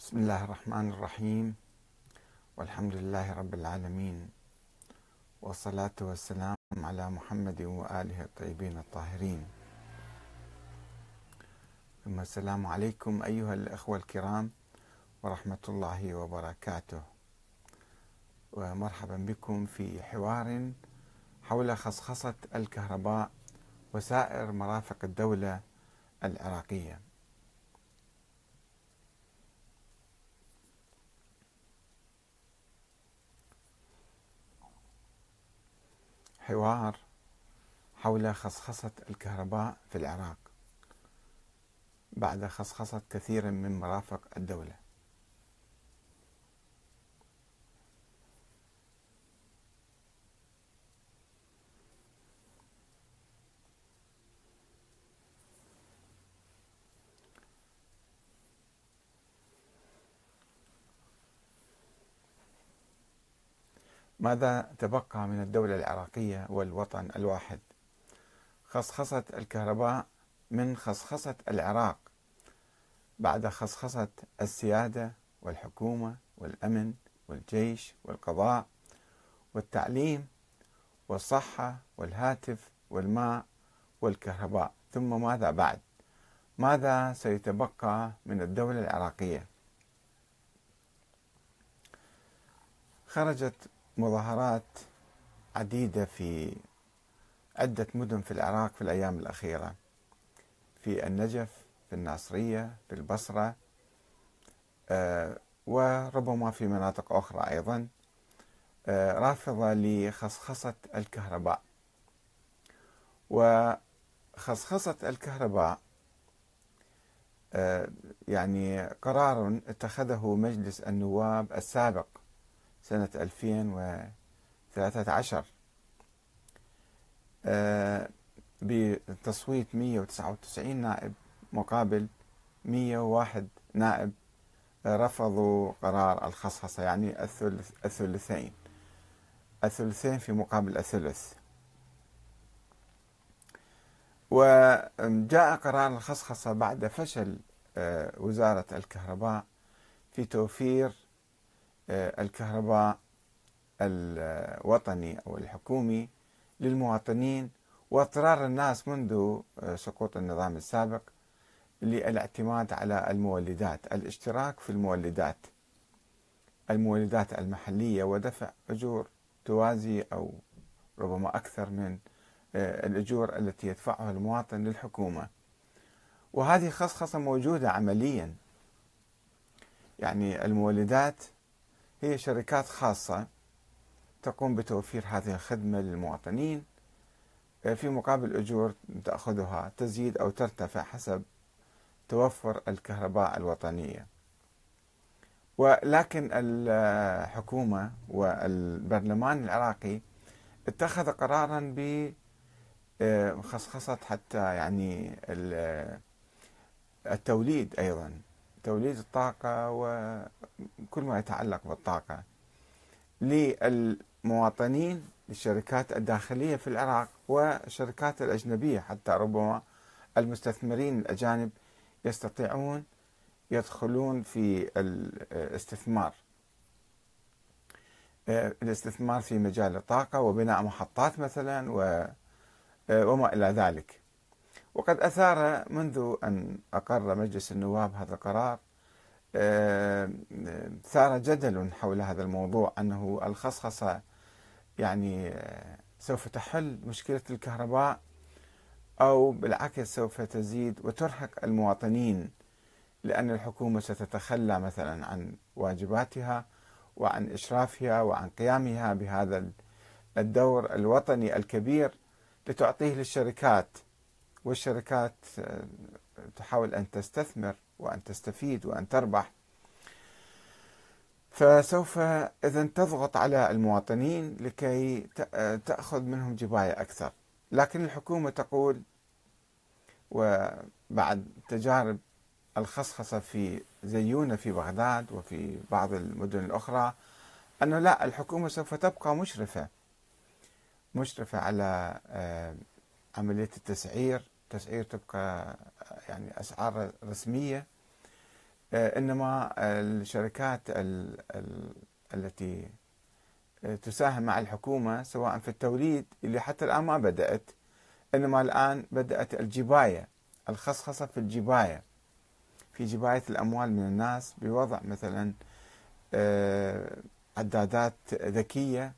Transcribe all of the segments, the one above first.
بسم الله الرحمن الرحيم. والحمد لله رب العالمين. والصلاة والسلام على محمد وآله الطيبين الطاهرين. ثم السلام عليكم أيها الأخوة الكرام ورحمة الله وبركاته. ومرحبا بكم في حوار حول خصخصة الكهرباء وسائر مرافق الدولة العراقية. حوار حول خصخصة الكهرباء في العراق بعد خصخصة كثير من مرافق الدولة. ماذا تبقى من الدولة العراقية والوطن الواحد؟ خصخصة الكهرباء من خصخصة العراق بعد خصخصة السيادة والحكومة والأمن والجيش والقضاء والتعليم والصحة والهاتف والماء والكهرباء. ثم ماذا بعد؟ ماذا سيتبقى من الدولة العراقية؟ خرجت مظاهرات عديدة في عدة مدن في العراق في الأيام الأخيرة. في النجف في الناصرية في البصرة آه، وربما في مناطق أخرى أيضا آه، رافضة لخصخصة الكهرباء. وخصخصة الكهرباء آه، يعني قرار اتخذه مجلس النواب السابق سنة 2013 آه، بتصويت 199 نائب مقابل 101 نائب رفضوا قرار الخصخصة يعني الثلث الثلثين. الثلثين في مقابل الثلث. وجاء قرار الخصخصة بعد فشل آه، وزارة الكهرباء في توفير الكهرباء الوطني أو الحكومي للمواطنين واضطرار الناس منذ آه، سقوط النظام السابق للاعتماد على المولدات الاشتراك في المولدات. المولدات المحلية ودفع أجور توازي أو ربما أكثر من آه، الأجور التي يدفعها المواطن للحكومة. وهذه خصخصة موجودة عمليا. يعني المولدات هي شركات خاصة تقوم بتوفير هذه الخدمة للمواطنين آه، في مقابل أجور تأخذها تزيد أو ترتفع حسب توفر الكهرباء الوطنية. ولكن الحكومة والبرلمان العراقي اتخذ قرارا بخصخصة حتى يعني التوليد أيضا. توليد الطاقة وكل ما يتعلق بالطاقة. للمواطنين للشركات الداخلية في العراق والشركات الأجنبية حتى ربما المستثمرين الأجانب يستطيعون يدخلون في الاستثمار. الاستثمار في مجال الطاقة وبناء محطات مثلا وما إلى ذلك. وقد أثار منذ أن أقر مجلس النواب هذا القرار آه، ثار جدل حول هذا الموضوع أنه الخصخصة يعني آه، سوف تحل مشكلة الكهرباء أو بالعكس سوف تزيد وترهق المواطنين لأن الحكومة ستتخلى مثلا عن واجباتها وعن إشرافها وعن قيامها بهذا الدور الوطني الكبير لتعطيه للشركات. والشركات آه، تحاول أن تستثمر وأن تستفيد وأن تربح. فسوف إذا تضغط على المواطنين لكي آه، تأخذ منهم جباية أكثر. لكن الحكومة تقول وبعد تجارب الخصخصة في زيونة في بغداد وفي بعض المدن الأخرى أنه لا الحكومة سوف تبقى مشرفة. مشرفة على آه، عملية التسعير تسعير تبقى يعني أسعار رسمية. إنما الشركات التي تساهم مع الحكومة سواء في التوليد اللي حتى الآن ما بدأت إنما الآن بدأت الجباية الخصخصة في الجباية. في جباية الأموال من الناس بوضع مثلا آه، عدادات ذكية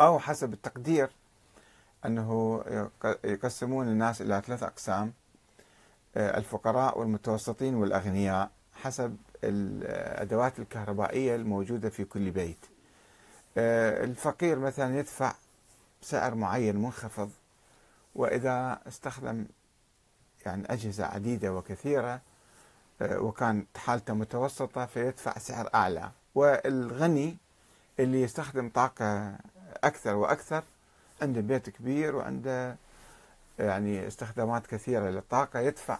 أو حسب التقدير أنه يقسمون الناس إلى ثلاث أقسام آه، الفقراء والمتوسطين والأغنياء حسب الأدوات الكهربائية الموجودة في كل بيت. آه، الفقير مثلا يدفع سعر معين منخفض وإذا استخدم يعني أجهزة عديدة وكثيرة آه، وكان حالته متوسطة فيدفع سعر أعلى. والغني اللي يستخدم طاقة أكثر وأكثر عنده بيت كبير وعنده يعني استخدامات كثيرة للطاقة يدفع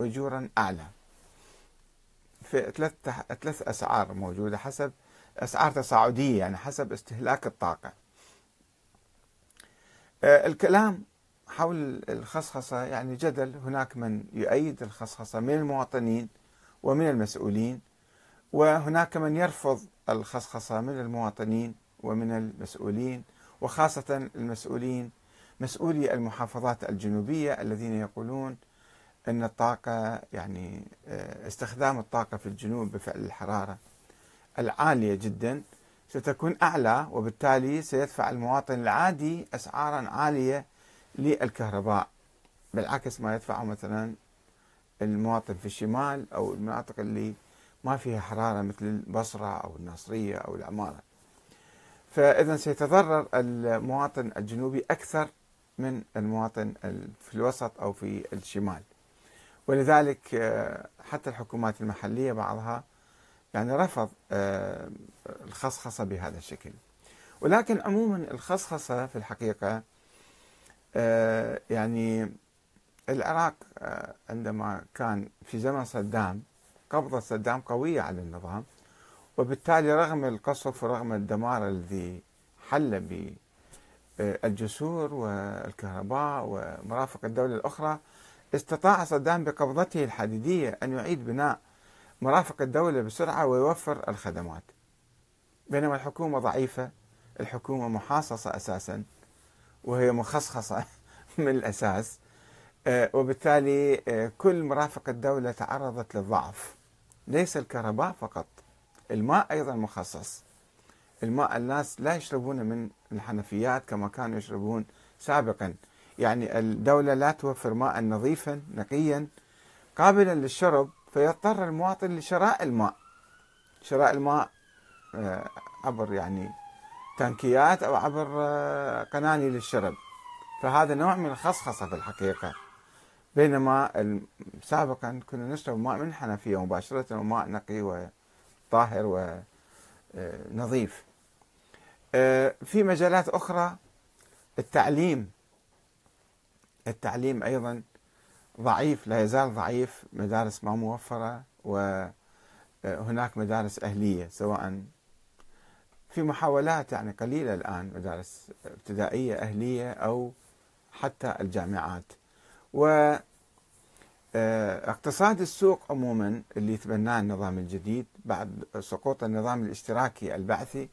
أجورا أعلى. في ثلاث ثلاث أسعار موجودة حسب أسعار تصاعدية يعني حسب استهلاك الطاقة. آه، الكلام حول الخصخصة يعني جدل هناك من يؤيد الخصخصة من المواطنين ومن المسؤولين وهناك من يرفض الخصخصة من المواطنين ومن المسؤولين. وخاصة المسؤولين مسؤولي المحافظات الجنوبية الذين يقولون أن الطاقة يعني آه، استخدام الطاقة في الجنوب بفعل الحرارة العالية جدا ستكون أعلى وبالتالي سيدفع المواطن العادي أسعارا عالية للكهرباء بالعكس ما يدفعه مثلا المواطن في الشمال أو المناطق اللي ما فيها حرارة مثل البصرة أو الناصرية أو العمارة. فإذا سيتضرر المواطن الجنوبي أكثر من المواطن في الوسط أو في الشمال. ولذلك آه، حتى الحكومات المحلية بعضها يعني رفض آه، الخصخصة بهذا الشكل. ولكن عموما الخصخصة في الحقيقة آه، يعني العراق عندما كان في زمن صدام قبضة صدام قوية على النظام وبالتالي رغم القصف ورغم الدمار الذي حل بالجسور والكهرباء ومرافق الدولة الأخرى استطاع صدام بقبضته الحديدية أن يعيد بناء مرافق الدولة بسرعة ويوفر الخدمات. بينما الحكومة ضعيفة الحكومة محاصصة أساسا وهي مخصخصة من الأساس آه، وبالتالي آه، كل مرافق الدولة تعرضت للضعف. ليس الكهرباء فقط الماء أيضا مخصص. الماء الناس لا يشربون من الحنفيات كما كانوا يشربون سابقا. يعني الدولة لا توفر ماء نظيفا نقيا قابلا للشرب فيضطر المواطن لشراء الماء. شراء الماء آه، عبر يعني تنكيات أو عبر آه، قناني للشرب. فهذا نوع من الخصخصة في الحقيقة. بينما سابقا كنا نشرب ماء من الحنفيه مباشرة وماء نقي وطاهر ونظيف آه، في مجالات أخرى التعليم. التعليم أيضا ضعيف لا يزال ضعيف مدارس ما موفرة وهناك مدارس أهلية سواء في محاولات يعني قليلة الآن مدارس ابتدائية أهلية أو حتى الجامعات. و اقتصاد السوق عموما اللي تبناه النظام الجديد بعد سقوط النظام الاشتراكي البعثي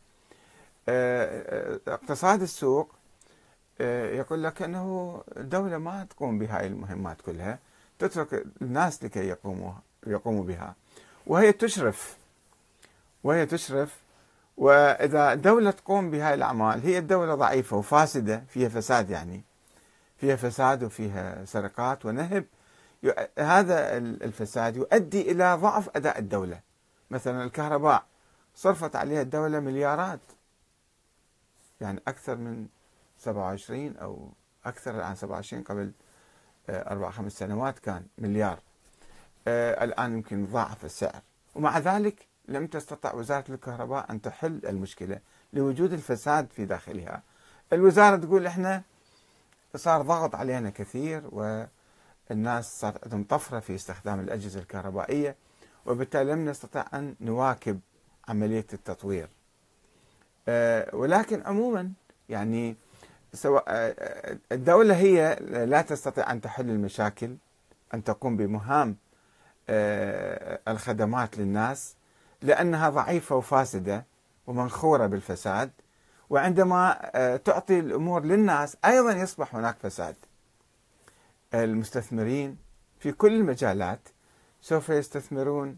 اقتصاد السوق آه، يقول لك إنه الدولة ما تقوم بهاي المهمات كلها تترك الناس لكي يقوموا يقوموا بها. وهي تشرف وهي تشرف. وإذا الدولة تقوم بهاي الأعمال هي الدولة ضعيفة وفاسدة فيها فساد يعني فيها فساد وفيها سرقات ونهب. هذا الفساد يؤدي إلى ضعف أداء الدولة. مثلا الكهرباء صرفت عليها الدولة مليارات. يعني أكثر من 27 أو أكثر عن 27 قبل آه، أربع خمس سنوات كان مليار. آه، الآن يمكن ضاعف السعر. ومع ذلك لم تستطع وزارة الكهرباء أن تحل المشكلة لوجود الفساد في داخلها. الوزارة تقول إحنا صار ضغط علينا كثير والناس صار عندهم طفرة في استخدام الأجهزة الكهربائية وبالتالي لم نستطع أن نواكب عملية التطوير. آه، ولكن عموما يعني سواء آه، آه، الدولة هي لا تستطيع أن تحل المشاكل أن تقوم بمهام الخدمات للناس لأنها ضعيفة وفاسدة ومنخورة بالفساد وعندما تعطي الأمور للناس أيضا يصبح هناك فساد. المستثمرين في كل المجالات سوف يستثمرون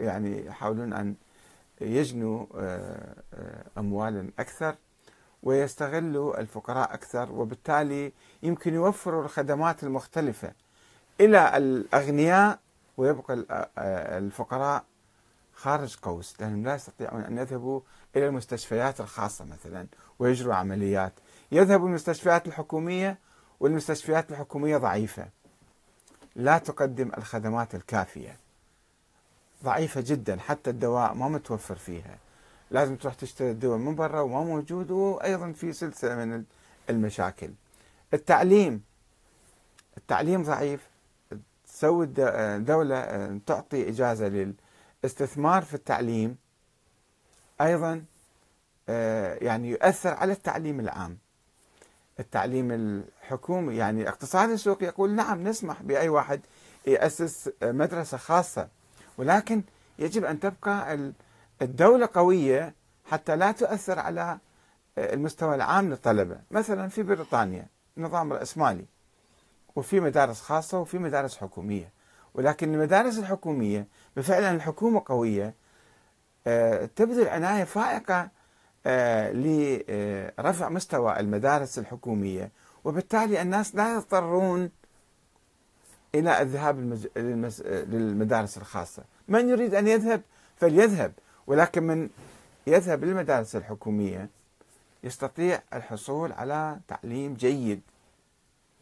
يعني يحاولون أن يجنوا آه، أموالا أكثر ويستغلوا الفقراء أكثر وبالتالي يمكن يوفروا الخدمات المختلفة إلى الأغنياء ويبقى الفقراء خارج قوس لأنهم لا يستطيعون أن يذهبوا إلى المستشفيات الخاصة مثلا ويجروا عمليات. يذهبوا المستشفيات الحكومية والمستشفيات الحكومية ضعيفة. لا تقدم الخدمات الكافية. ضعيفة جدا حتى الدواء ما متوفر فيها. لازم تروح تشتري الدواء من برا وما موجود وأيضا في سلسلة من المشاكل. التعليم. التعليم ضعيف. تسوي الدولة آه، تعطي إجازة للاستثمار في التعليم. أيضا آه، يعني يؤثر على التعليم العام. التعليم الحكومي يعني اقتصاد السوق يقول نعم نسمح بأي واحد يأسس مدرسة خاصة ولكن يجب أن تبقى الدولة قوية حتى لا تؤثر على المستوى العام للطلبة. مثلا في بريطانيا نظام رأسمالي وفي مدارس خاصة وفي مدارس حكومية ولكن المدارس الحكومية بفعلا الحكومة قوية آه، تبذل عناية فائقة لرفع مستوى المدارس الحكومية. وبالتالي الناس لا يضطرون إلى الذهاب للمدارس الخاصة. من يريد أن يذهب فليذهب ولكن من يذهب للمدارس الحكومية يستطيع الحصول على تعليم جيد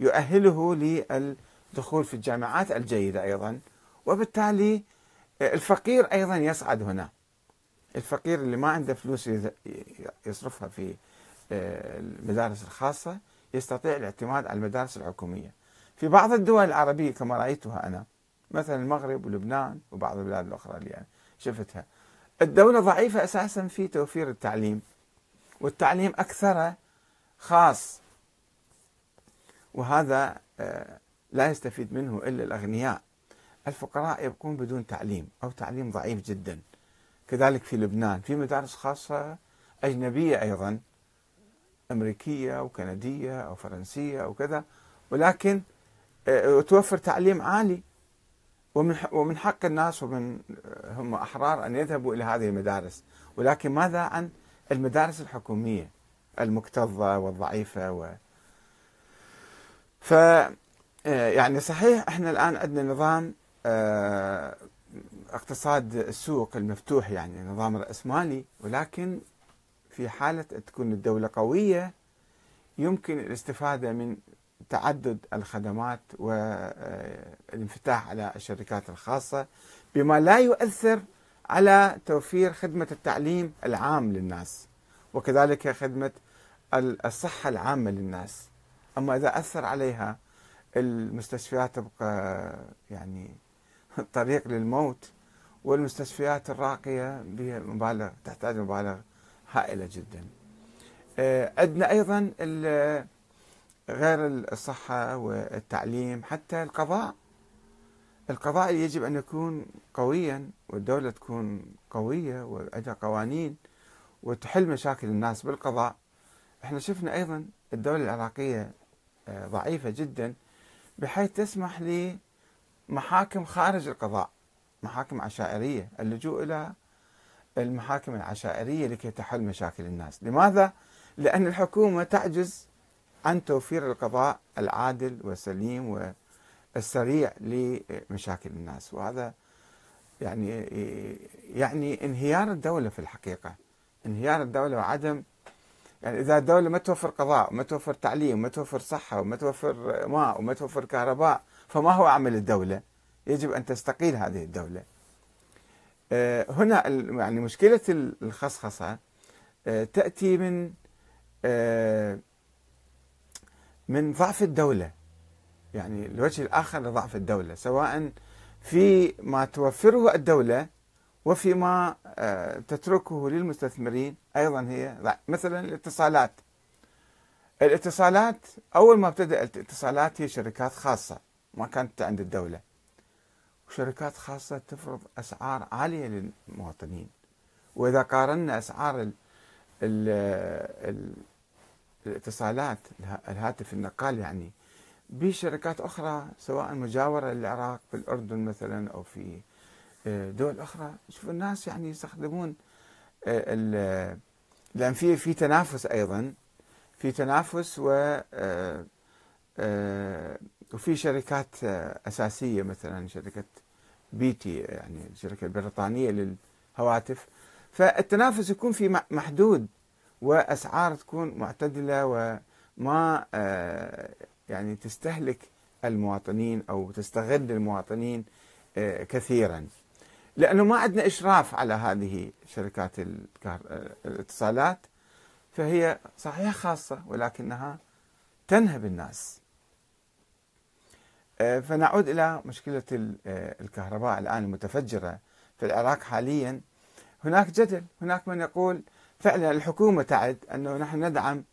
يؤهله للدخول في الجامعات الجيدة أيضا. وبالتالي الفقير أيضا يصعد هنا. الفقير اللي ما عنده فلوس يصرفها في آه، المدارس الخاصة يستطيع الاعتماد على المدارس الحكومية. في بعض الدول العربية كما رأيتها أنا مثلا المغرب ولبنان وبعض البلاد الأخرى اللي يعني شفتها. الدولة ضعيفة أساسا في توفير التعليم والتعليم أكثر خاص وهذا آه، لا يستفيد منه إلا الأغنياء. الفقراء يبقون بدون تعليم أو تعليم ضعيف جدا. كذلك في لبنان في مدارس خاصة أجنبية أيضا أمريكية وكندية أو فرنسية أو كذا ولكن آه، توفر تعليم عالي. ومن ومن حق الناس ومن آه، هم أحرار أن يذهبوا إلى هذه المدارس. ولكن ماذا عن المدارس الحكومية المكتظة والضعيفة و؟ ف آه، يعني صحيح إحنا الآن عندنا نظام اقتصاد السوق المفتوح يعني نظام رأسمالي ولكن في حالة تكون الدولة قوية يمكن الاستفادة من تعدد الخدمات والانفتاح على الشركات الخاصة بما لا يؤثر على توفير خدمة التعليم العام للناس وكذلك خدمة الصحة العامة للناس. أما إذا أثر عليها المستشفيات تبقى يعني طريق للموت والمستشفيات الراقية بها مبالغ تحتاج مبالغ هائلة جدا. آه، عندنا أيضا غير الصحة والتعليم حتى القضاء. القضاء يجب أن يكون قويا والدولة تكون قوية وعندها قوانين وتحل مشاكل الناس بالقضاء. إحنا شفنا أيضا الدولة العراقية آه، ضعيفة جدا بحيث تسمح لمحاكم خارج القضاء. محاكم عشائرية اللجوء إلى المحاكم العشائرية لكي تحل مشاكل الناس. لماذا؟ لأن الحكومة تعجز عن توفير القضاء العادل والسليم والسريع لمشاكل الناس. وهذا يعني يعني انهيار الدولة في الحقيقة. انهيار الدولة وعدم يعني إذا الدولة ما توفر قضاء وما توفر تعليم وما توفر صحة وما توفر ماء وما توفر كهرباء فما هو عمل الدولة؟ يجب أن تستقيل هذه الدولة. آه، هنا يعني مشكلة الخصخصة آه، تأتي من آه، من ضعف الدولة. يعني الوجه الآخر لضعف الدولة سواء في ما توفره الدولة وفيما تتركه للمستثمرين أيضا هي مثلا الاتصالات. الاتصالات أول ما ابتدأت الاتصالات هي شركات خاصة ما كانت عند الدولة. وشركات خاصة تفرض أسعار عالية للمواطنين. وإذا قارنا أسعار ال ال ال الاتصالات الهاتف النقال يعني بشركات أخرى سواء مجاورة للعراق في الأردن مثلا أو في آه، دول أخرى شوف الناس يعني يستخدمون آه، لأن في في تنافس أيضا في تنافس و آه، وفي شركات أساسية مثلا شركة بيتي يعني الشركة البريطانية للهواتف. فالتنافس يكون في محدود وأسعار تكون معتدلة وما يعني تستهلك المواطنين أو تستغل المواطنين آه، كثيرا. لأنه ما عندنا إشراف على هذه شركات الاتصالات فهي صحيح خاصة ولكنها تنهب الناس. آه، فنعود إلى مشكلة آه، الكهرباء الآن المتفجرة في العراق حاليا. هناك جدل هناك من يقول فعلا الحكومة تعد أنه نحن ندعم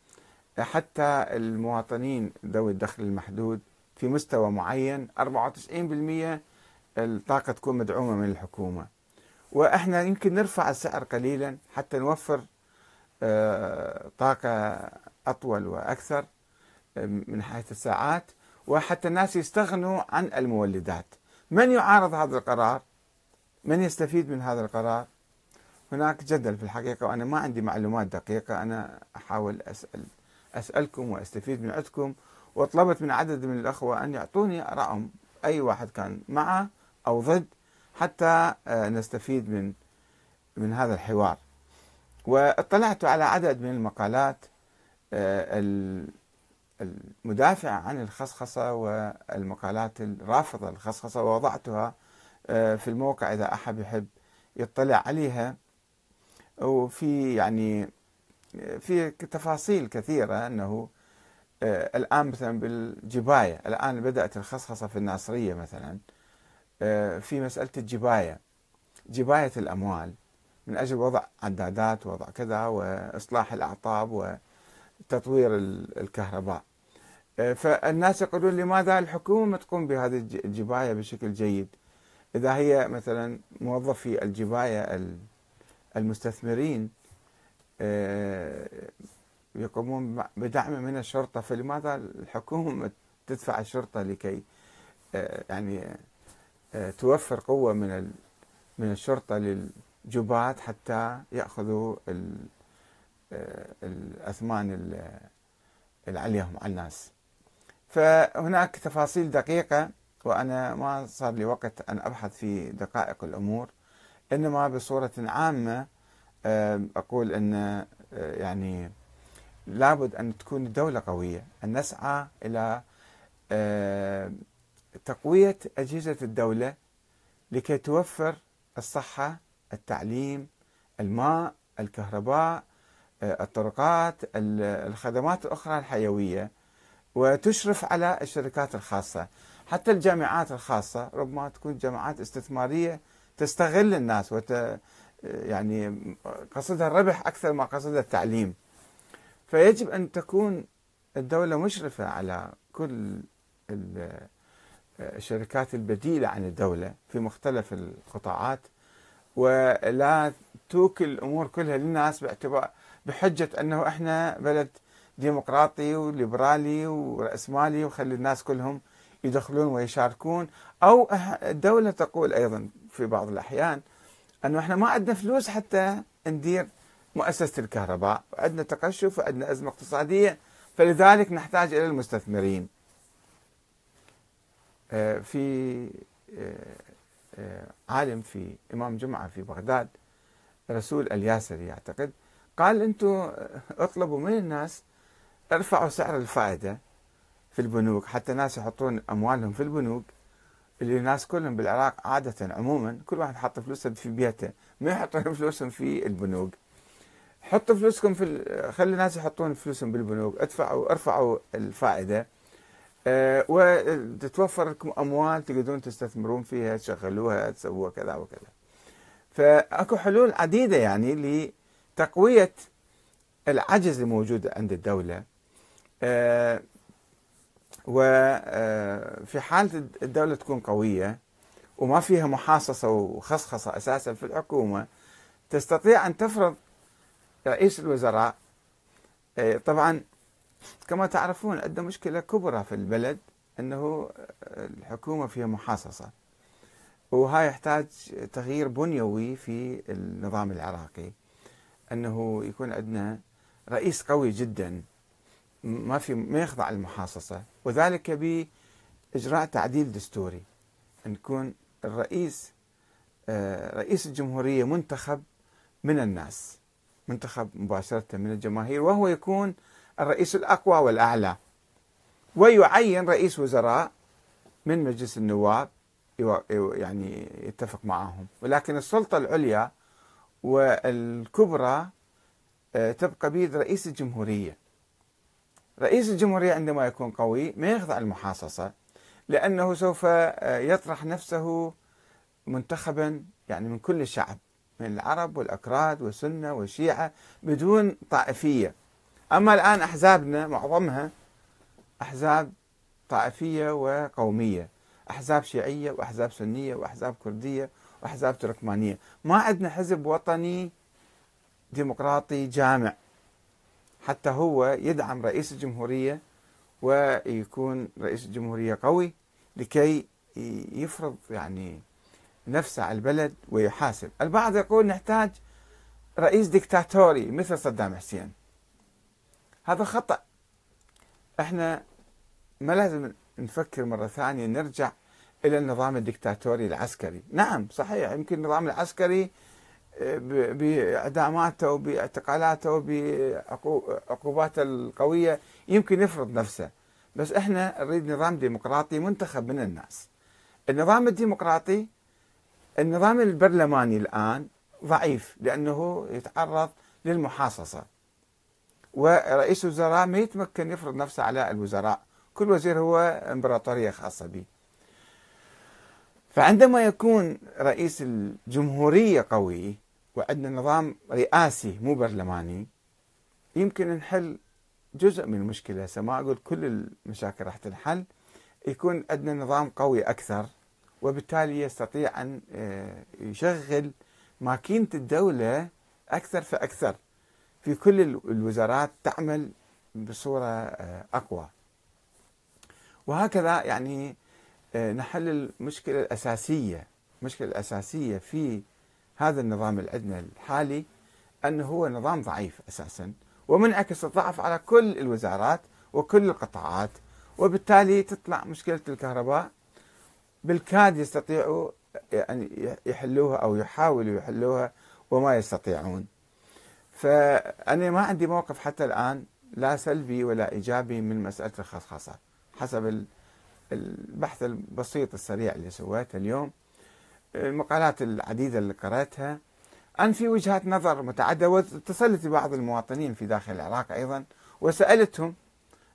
حتى المواطنين ذوي الدخل المحدود في مستوى معين. 94% الطاقة تكون مدعومة من الحكومة. وإحنا يمكن نرفع السعر قليلا حتى نوفر آه، طاقة أطول وأكثر آه، من حيث الساعات. وحتى الناس يستغنوا عن المولدات. من يعارض هذا القرار؟ من يستفيد من هذا القرار؟ هناك جدل في الحقيقة وأنا ما عندي معلومات دقيقة. أنا أحاول أسأل أسألكم وأستفيد من عندكم. وطلبت من عدد من الأخوة أن يعطوني آرائهم أي واحد كان معه أو ضد حتى آه، نستفيد من من هذا الحوار. واطلعت على عدد من المقالات آه، المدافعة عن الخصخصة والمقالات الرافضة للخصخصة ووضعتها آه، في الموقع إذا أحد يحب يطلع عليها. وفي يعني في تفاصيل كثيرة أنه آه، الآن مثلا بالجباية الآن بدأت الخصخصة في الناصرية مثلا آه، في مسألة الجباية جباية الأموال من أجل وضع عدادات ووضع كذا وإصلاح الأعطاب وتطوير الكهرباء. آه، فالناس يقولون لماذا الحكومة ما تقوم بهذه الجباية بشكل جيد؟ إذا هي مثلا موظفي الجباية المستثمرين آه، يقومون بدعم من الشرطة فلماذا الحكومة تدفع الشرطة لكي آه، يعني آه، توفر قوة من من الشرطة للجبات حتى يأخذوا الأثمان اللي عليهم على الناس؟ فهناك تفاصيل دقيقة وأنا ما صار لي وقت أن أبحث في دقائق الأمور إنما بصورة عامة أقول أن آه، يعني لابد أن تكون الدولة قوية أن نسعى إلى تقوية أجهزة الدولة لكي توفر الصحة التعليم الماء الكهرباء آه، الطرقات الخدمات الأخرى الحيوية. وتشرف على الشركات الخاصة. حتى الجامعات الخاصة ربما تكون جامعات استثمارية تستغل الناس وت يعني قصدها الربح أكثر ما قصدها التعليم. فيجب أن تكون الدولة مشرفة على كل الشركات البديلة عن الدولة في مختلف القطاعات ولا توكل الأمور كلها للناس باعتبار بحجة أنه إحنا بلد ديمقراطي وليبرالي ورأسمالي وخلي الناس كلهم يدخلون ويشاركون. أو الدولة تقول أيضا في بعض الأحيان أنه إحنا ما عندنا فلوس حتى ندير مؤسسة الكهرباء، عندنا تقشف وعندنا أزمة اقتصادية. فلذلك نحتاج إلى المستثمرين. آه، في آه، آه، عالم في إمام جمعة في بغداد رسول الياسري يعتقد قال أنتم اطلبوا من الناس ارفعوا سعر الفائدة في البنوك حتى الناس يحطون أموالهم في البنوك اللي الناس كلهم بالعراق عادة عموما كل واحد حط فلوسه في بيته ما يحطون فلوسهم في البنوك. حطوا فلوسكم في خلي الناس يحطون فلوسهم بالبنوك ادفعوا ارفعوا الفائدة. أه وتتوفر لكم أموال تقدرون تستثمرون فيها تشغلوها تسووها كذا وكذا. فأكو حلول عديدة يعني لتقوية العجز الموجود عند الدولة. وفي آه، حالة الدولة تكون قوية وما فيها محاصصة وخصخصة أساسا في الحكومة تستطيع أن تفرض رئيس الوزراء آه، طبعا كما تعرفون عندنا مشكلة كبرى في البلد أنه الحكومة فيها محاصصة وهاي يحتاج تغيير بنيوي في النظام العراقي أنه يكون عندنا رئيس قوي جدا ما في ما يخضع للمحاصصة. وذلك بإجراء تعديل دستوري. أن يكون الرئيس آه، رئيس الجمهورية منتخب من الناس منتخب مباشرة من الجماهير وهو يكون الرئيس الأقوى والأعلى. ويعين رئيس وزراء من مجلس النواب يعني يتفق معهم. ولكن السلطة العليا والكبرى آه، تبقى بيد رئيس الجمهورية. رئيس الجمهورية عندما يكون قوي ما يخضع المحاصصة لأنه سوف آه، يطرح نفسه منتخبا يعني من كل الشعب من العرب والأكراد والسنة والشيعة بدون طائفية. أما الآن أحزابنا معظمها أحزاب طائفية وقومية أحزاب شيعية وأحزاب سنية وأحزاب كردية وأحزاب تركمانية. ما عندنا حزب وطني ديمقراطي جامع. حتى هو يدعم رئيس الجمهورية ويكون رئيس الجمهورية قوي لكي يفرض يعني نفسه على البلد ويحاسب. البعض يقول نحتاج رئيس ديكتاتوري مثل صدام حسين. هذا خطأ. إحنا ما لازم نفكر مرة ثانية نرجع إلى النظام الدكتاتوري العسكري. نعم صحيح يمكن النظام العسكري بإعداماته وباعتقالاته وبعقوباته القوية يمكن يفرض نفسه. بس إحنا نريد نظام ديمقراطي منتخب من الناس. النظام الديمقراطي النظام البرلماني الآن ضعيف لأنه يتعرض للمحاصصة. ورئيس الوزراء ما يتمكن يفرض نفسه على الوزراء. كل وزير هو إمبراطورية خاصة به. فعندما يكون رئيس الجمهورية قوي وعندنا نظام رئاسي مو برلماني يمكن نحل جزء من المشكلة. ما أقول كل المشاكل راح تنحل يكون عندنا نظام قوي أكثر وبالتالي يستطيع أن آه، يشغل ماكينة الدولة أكثر فأكثر في كل الوزارات تعمل بصورة آه، أقوى. وهكذا يعني نحل المشكلة الأساسية المشكلة الأساسية في هذا النظام اللي عندنا الحالي أنه هو نظام ضعيف أساسا ومنعكس الضعف على كل الوزارات وكل القطاعات وبالتالي تطلع مشكلة الكهرباء. بالكاد يستطيعوا أن يحلوها أو يحاولوا يحلوها وما يستطيعون. فأنا ما عندي موقف حتى الآن لا سلبي ولا إيجابي من مسألة الخصخصة حسب البحث البسيط السريع اللي سويته اليوم المقالات العديدة اللي قرأتها أن في وجهات نظر متعددة واتصلت ببعض المواطنين في داخل العراق أيضا وسألتهم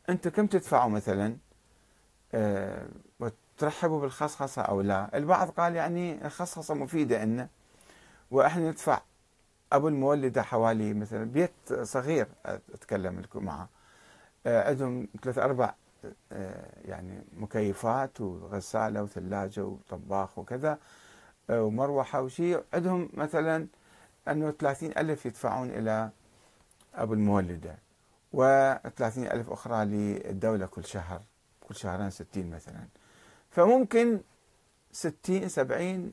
أنتم كم تدفعوا مثلا؟ آه، وترحبوا بالخصخصة أو لا؟ البعض قال يعني الخصخصة مفيدة لنا وإحنا ندفع أبو المولدة حوالي مثلا بيت صغير أتكلم لكم معه آه، عندهم ثلاث أربع يعني مكيفات وغسالة وثلاجة وطباخ وكذا آه، ومروحة وشيء عندهم مثلا أنه ثلاثين ألف يدفعون إلى أبو المولدة وثلاثين ألف أخرى للدولة كل شهر كل شهرين ستين مثلا. فممكن ستين سبعين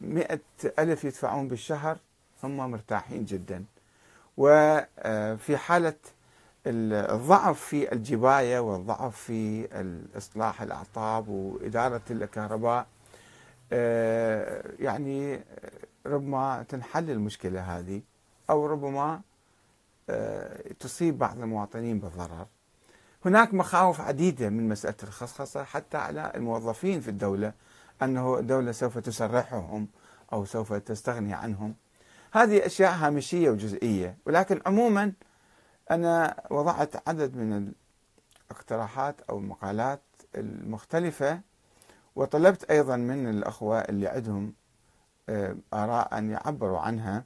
مئة ألف يدفعون بالشهر هم مرتاحين جدا. وفي حالة الضعف في الجباية والضعف في إصلاح الأعطاب وإدارة الكهرباء آه، يعني ربما تنحل المشكلة هذه أو ربما آه، تصيب بعض المواطنين بالضرر. هناك مخاوف عديدة من مسألة الخصخصة حتى على الموظفين في الدولة أنه الدولة سوف تسرحهم أو سوف تستغني عنهم. هذه أشياء هامشية وجزئية ولكن عموما أنا وضعت عدد من الاقتراحات أو المقالات المختلفة وطلبت أيضا من الأخوة اللي عندهم آه، آراء أن يعبروا عنها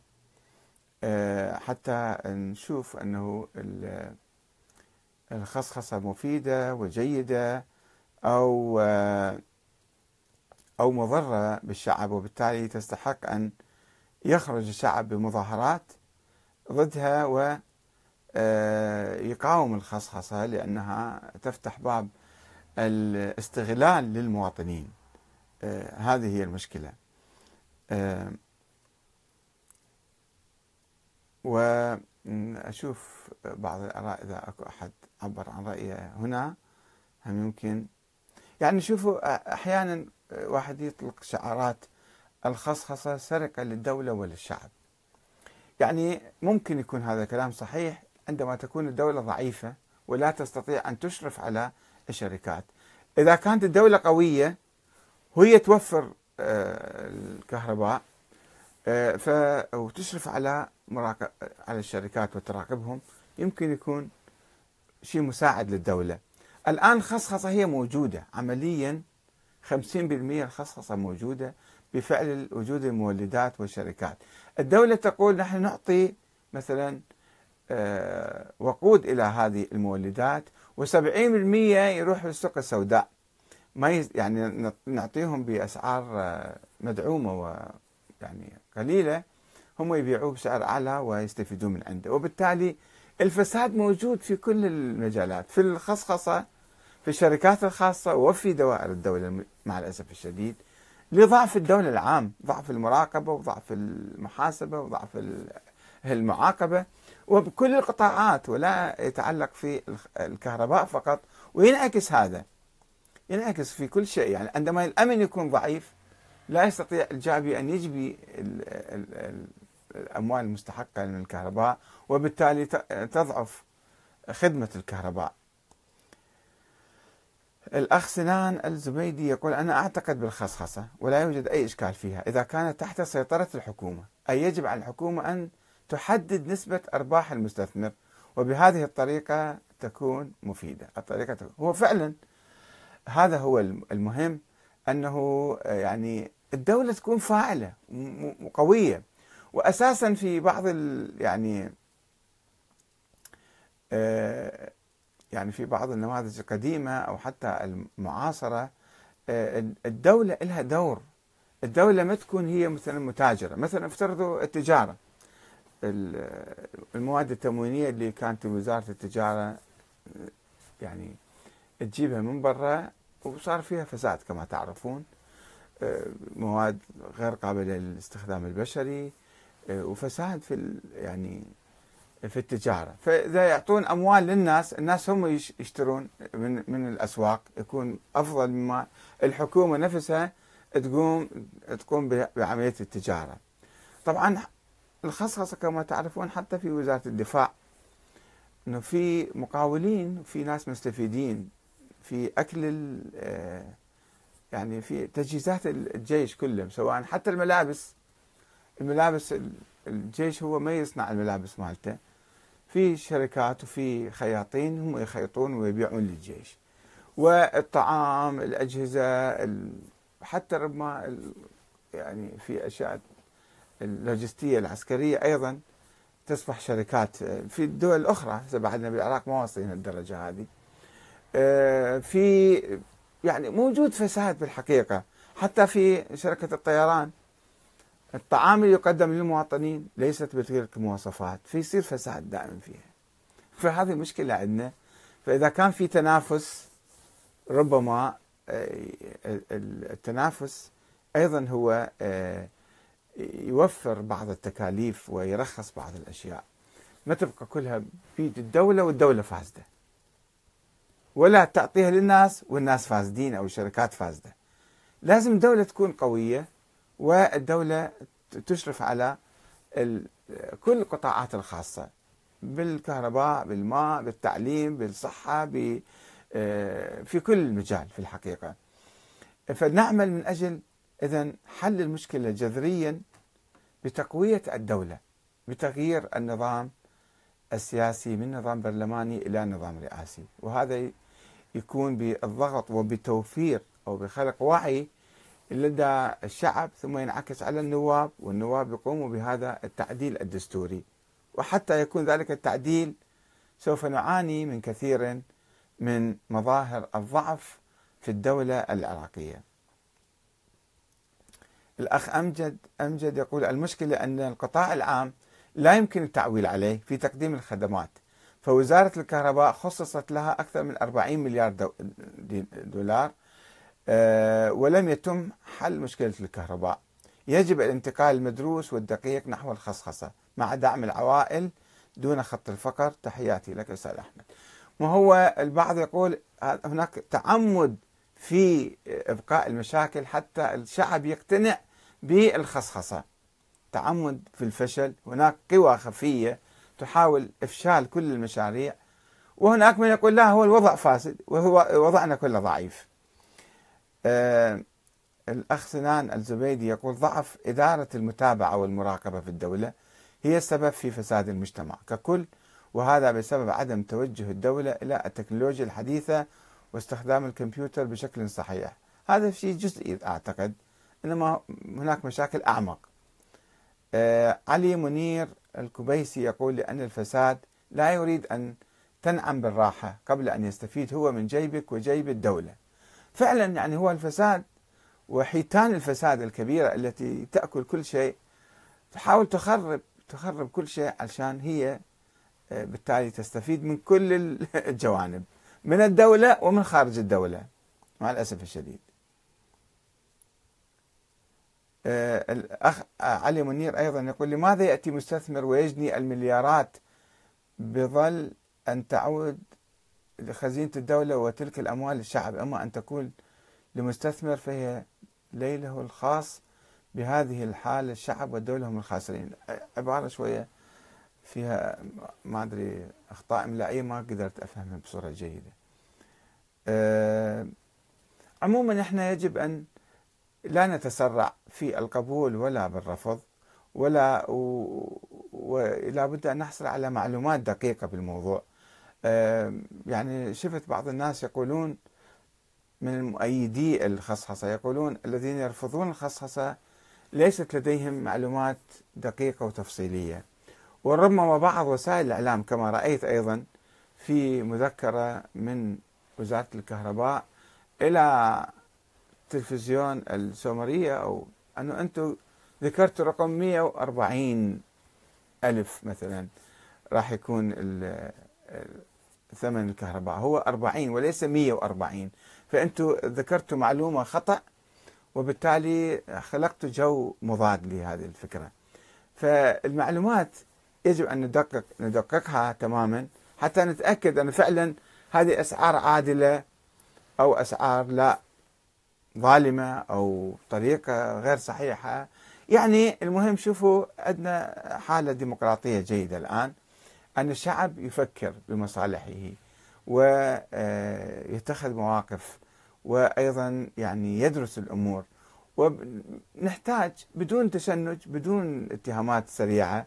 آه، حتى نشوف أنه الخصخصة مفيدة وجيدة أو آه، أو مضرة بالشعب وبالتالي تستحق أن يخرج الشعب بمظاهرات ضدها و يقاوم الخصخصة لأنها تفتح باب الاستغلال للمواطنين. آه، هذه هي المشكلة. آه، وأشوف بعض الآراء إذا أكو أحد عبر عن رأيه هنا هم يمكن؟ يعني شوفوا أحيانا واحد يطلق شعارات الخصخصة سرقة للدولة وللشعب. يعني ممكن يكون هذا الكلام صحيح عندما تكون الدولة ضعيفة ولا تستطيع أن تشرف على الشركات. إذا كانت الدولة قوية وهي توفر آه، الكهرباء آه، وتشرف على مراقب على الشركات وتراقبهم يمكن يكون شيء مساعد للدولة. الآن الخصخصة هي موجودة. عمليا 50% الخصخصة موجودة بفعل وجود المولدات والشركات. الدولة تقول نحن نعطي مثلا وقود إلى هذه المولدات و70% يروح للسوق السوداء. ما يعني نعطيهم بأسعار آه، مدعومة ويعني قليلة. هم يبيعوه بسعر أعلى ويستفيدون من عنده. وبالتالي الفساد موجود في كل المجالات في الخصخصة في الشركات الخاصة وفي دوائر الدولة مع الأسف الشديد. لضعف الدولة العام ضعف المراقبة وضعف المحاسبة وضعف المعاقبة. وبكل القطاعات ولا يتعلق في الكهرباء فقط وينعكس هذا. ينعكس في كل شيء. يعني عندما الأمن يكون ضعيف لا يستطيع الجابي أن يجبي الأموال المستحقة من الكهرباء وبالتالي تضعف خدمة الكهرباء. الأخ سنان الزبيدي يقول أنا أعتقد بالخصخصة ولا يوجد أي إشكال فيها. إذا كانت تحت سيطرة الحكومة أي يجب على الحكومة أن تحدد نسبة أرباح المستثمر وبهذه الطريقة تكون مفيدة. الطريقة تكون هو فعلا هذا هو المهم أنه يعني الدولة تكون فاعلة وقوية. وأساسا في بعض يعني آه، يعني في بعض النماذج القديمة أو حتى المعاصرة آه، الدولة لها دور. الدولة ما تكون هي مثلا متاجرة. مثلا افترضوا التجارة. المواد التموينية اللي كانت وزارة التجارة يعني تجيبها من برا وصار فيها فساد كما تعرفون. آه، مواد غير قابلة للاستخدام البشري آه، وفساد في يعني في التجارة. فإذا يعطون أموال للناس الناس هم يشترون من, من الأسواق يكون أفضل مما الحكومة نفسها تقوم تقوم بعملية التجارة. طبعا الخصخصة كما تعرفون حتى في وزارة الدفاع. إنه في مقاولين وفي ناس مستفيدين في أكل آه، يعني في تجهيزات الجيش كله سواء حتى الملابس. الملابس الجيش هو ما يصنع الملابس مالته. في شركات وفي خياطين هم يخيطون ويبيعون للجيش. والطعام الأجهزة حتى ربما يعني في أشياء اللوجستية العسكرية أيضا تصبح شركات في الدول الأخرى بعدنا بالعراق ما واصلين الدرجة هذه. آه، في يعني موجود فساد بالحقيقة حتى في شركة الطيران. الطعام اللي يقدم للمواطنين ليست بتلك المواصفات في يصير فساد دائما فيها. فهذه مشكلة عندنا. فإذا كان في تنافس ربما آه، التنافس أيضا هو آه، يوفر بعض التكاليف ويرخص بعض الأشياء. ما تبقى كلها بيد الدولة والدولة فاسدة. ولا تعطيها للناس والناس فاسدين أو الشركات فاسدة. لازم الدولة تكون قوية والدولة تشرف على كل القطاعات الخاصة. بالكهرباء بالماء بالتعليم بالصحة آه، في كل مجال في الحقيقة. فنعمل من أجل إذا حل المشكلة جذريا بتقوية الدولة بتغيير النظام السياسي من نظام برلماني إلى نظام رئاسي. وهذا يكون بالضغط وبتوفير أو بخلق وعي لدى الشعب ثم ينعكس على النواب والنواب يقوموا بهذا التعديل الدستوري. وحتى يكون ذلك التعديل سوف نعاني من كثير من مظاهر الضعف في الدولة العراقية. الأخ أمجد أمجد يقول المشكلة أن القطاع العام لا يمكن التعويل عليه في تقديم الخدمات. فوزارة الكهرباء خصصت لها أكثر من 40 مليار دولار آه، ولم يتم حل مشكلة الكهرباء. يجب الانتقال المدروس والدقيق نحو الخصخصة مع دعم العوائل دون خط الفقر. تحياتي لك أستاذ أحمد. وهو البعض يقول هناك تعمد في إبقاء المشاكل حتى الشعب يقتنع بالخصخصة. تعمد في الفشل هناك قوى خفية تحاول إفشال كل المشاريع وهناك من يقول لا هو الوضع فاسد وهو وضعنا كله ضعيف. آه الأخ سنان الزبيدي يقول ضعف إدارة المتابعة والمراقبة في الدولة هي السبب في فساد المجتمع. ككل وهذا بسبب عدم توجه الدولة إلى التكنولوجيا الحديثة واستخدام الكمبيوتر بشكل صحيح. هذا شيء جزئي أعتقد إنما هناك مشاكل أعمق. آه علي منير الكبيسي يقول لأن الفساد لا يريد أن تنعم بالراحة قبل أن يستفيد هو من جيبك وجيب الدولة. فعلا يعني هو الفساد وحيتان الفساد الكبيرة التي تأكل كل شيء. تحاول تخرب تخرب كل شيء عشان هي آه، بالتالي تستفيد من كل الجوانب من الدولة ومن خارج الدولة مع الأسف الشديد. الأخ علي منير أيضا يقول لماذا يأتي مستثمر ويجني المليارات بظل أن تعود لخزينة الدولة وتلك الأموال للشعب؟ أما أن تكون لمستثمر فهي ليله الخاص بهذه الحالة الشعب والدولة هم الخاسرين. عبارة شوية فيها ما أدري أخطاء إملائية ما قدرت أفهمها بصورة جيدة. أه عموما إحنا يجب أن لا نتسرع في القبول ولا بالرفض ولا ولا بد أن نحصل على معلومات دقيقة بالموضوع. يعني شفت بعض الناس يقولون من المؤيدي الخصخصة يقولون الذين يرفضون الخصخصة ليست لديهم معلومات دقيقة وتفصيلية. وربما بعض وسائل الإعلام كما رأيت أيضا في مذكرة من وزارة الكهرباء إلى تلفزيون السومرية أو أنه أنتم ذكرتوا رقم 140 ألف مثلا راح يكون ثمن الكهرباء. هو 40 وليس 140 فأنتم ذكرتوا معلومة خطأ وبالتالي خلقت جو مضاد لهذه الفكرة. فالمعلومات يجب أن ندقق ندققها تماما حتى نتأكد أن فعلا هذه أسعار عادلة أو أسعار لا. ظالمة أو طريقة غير صحيحة. يعني المهم شوفوا عندنا حالة ديمقراطية جيدة الآن. أن الشعب يفكر بمصالحه ويتخذ مواقف وأيضا يعني يدرس الأمور. ونحتاج بدون تشنج بدون اتهامات سريعة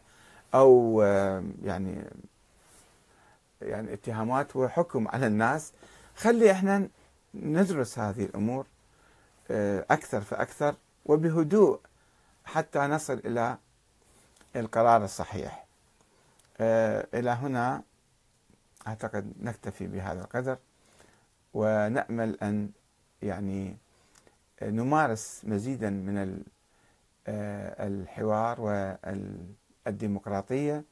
أو يعني يعني اتهامات وحكم على الناس. خلي إحنا ندرس هذه الأمور آه، أكثر فأكثر وبهدوء حتى نصل إلى القرار الصحيح. آه، إلى هنا أعتقد نكتفي بهذا القدر ونأمل أن يعني نمارس مزيدا من آه، الحوار والديمقراطية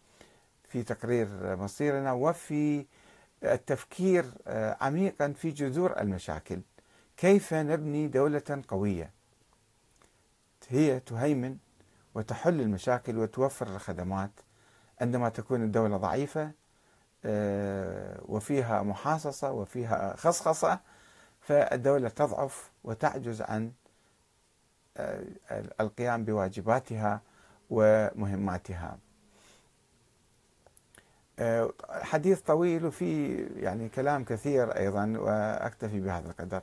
في تقرير مصيرنا وفي التفكير عميقا في جذور المشاكل. كيف نبني دولة قوية؟ هي تهيمن وتحل المشاكل وتوفر الخدمات عندما تكون الدولة ضعيفة آه، وفيها محاصصة وفيها خصخصة فالدولة تضعف وتعجز عن آه، القيام بواجباتها ومهماتها. آه، حديث طويل وفي يعني كلام كثير أيضا وأكتفي بهذا القدر.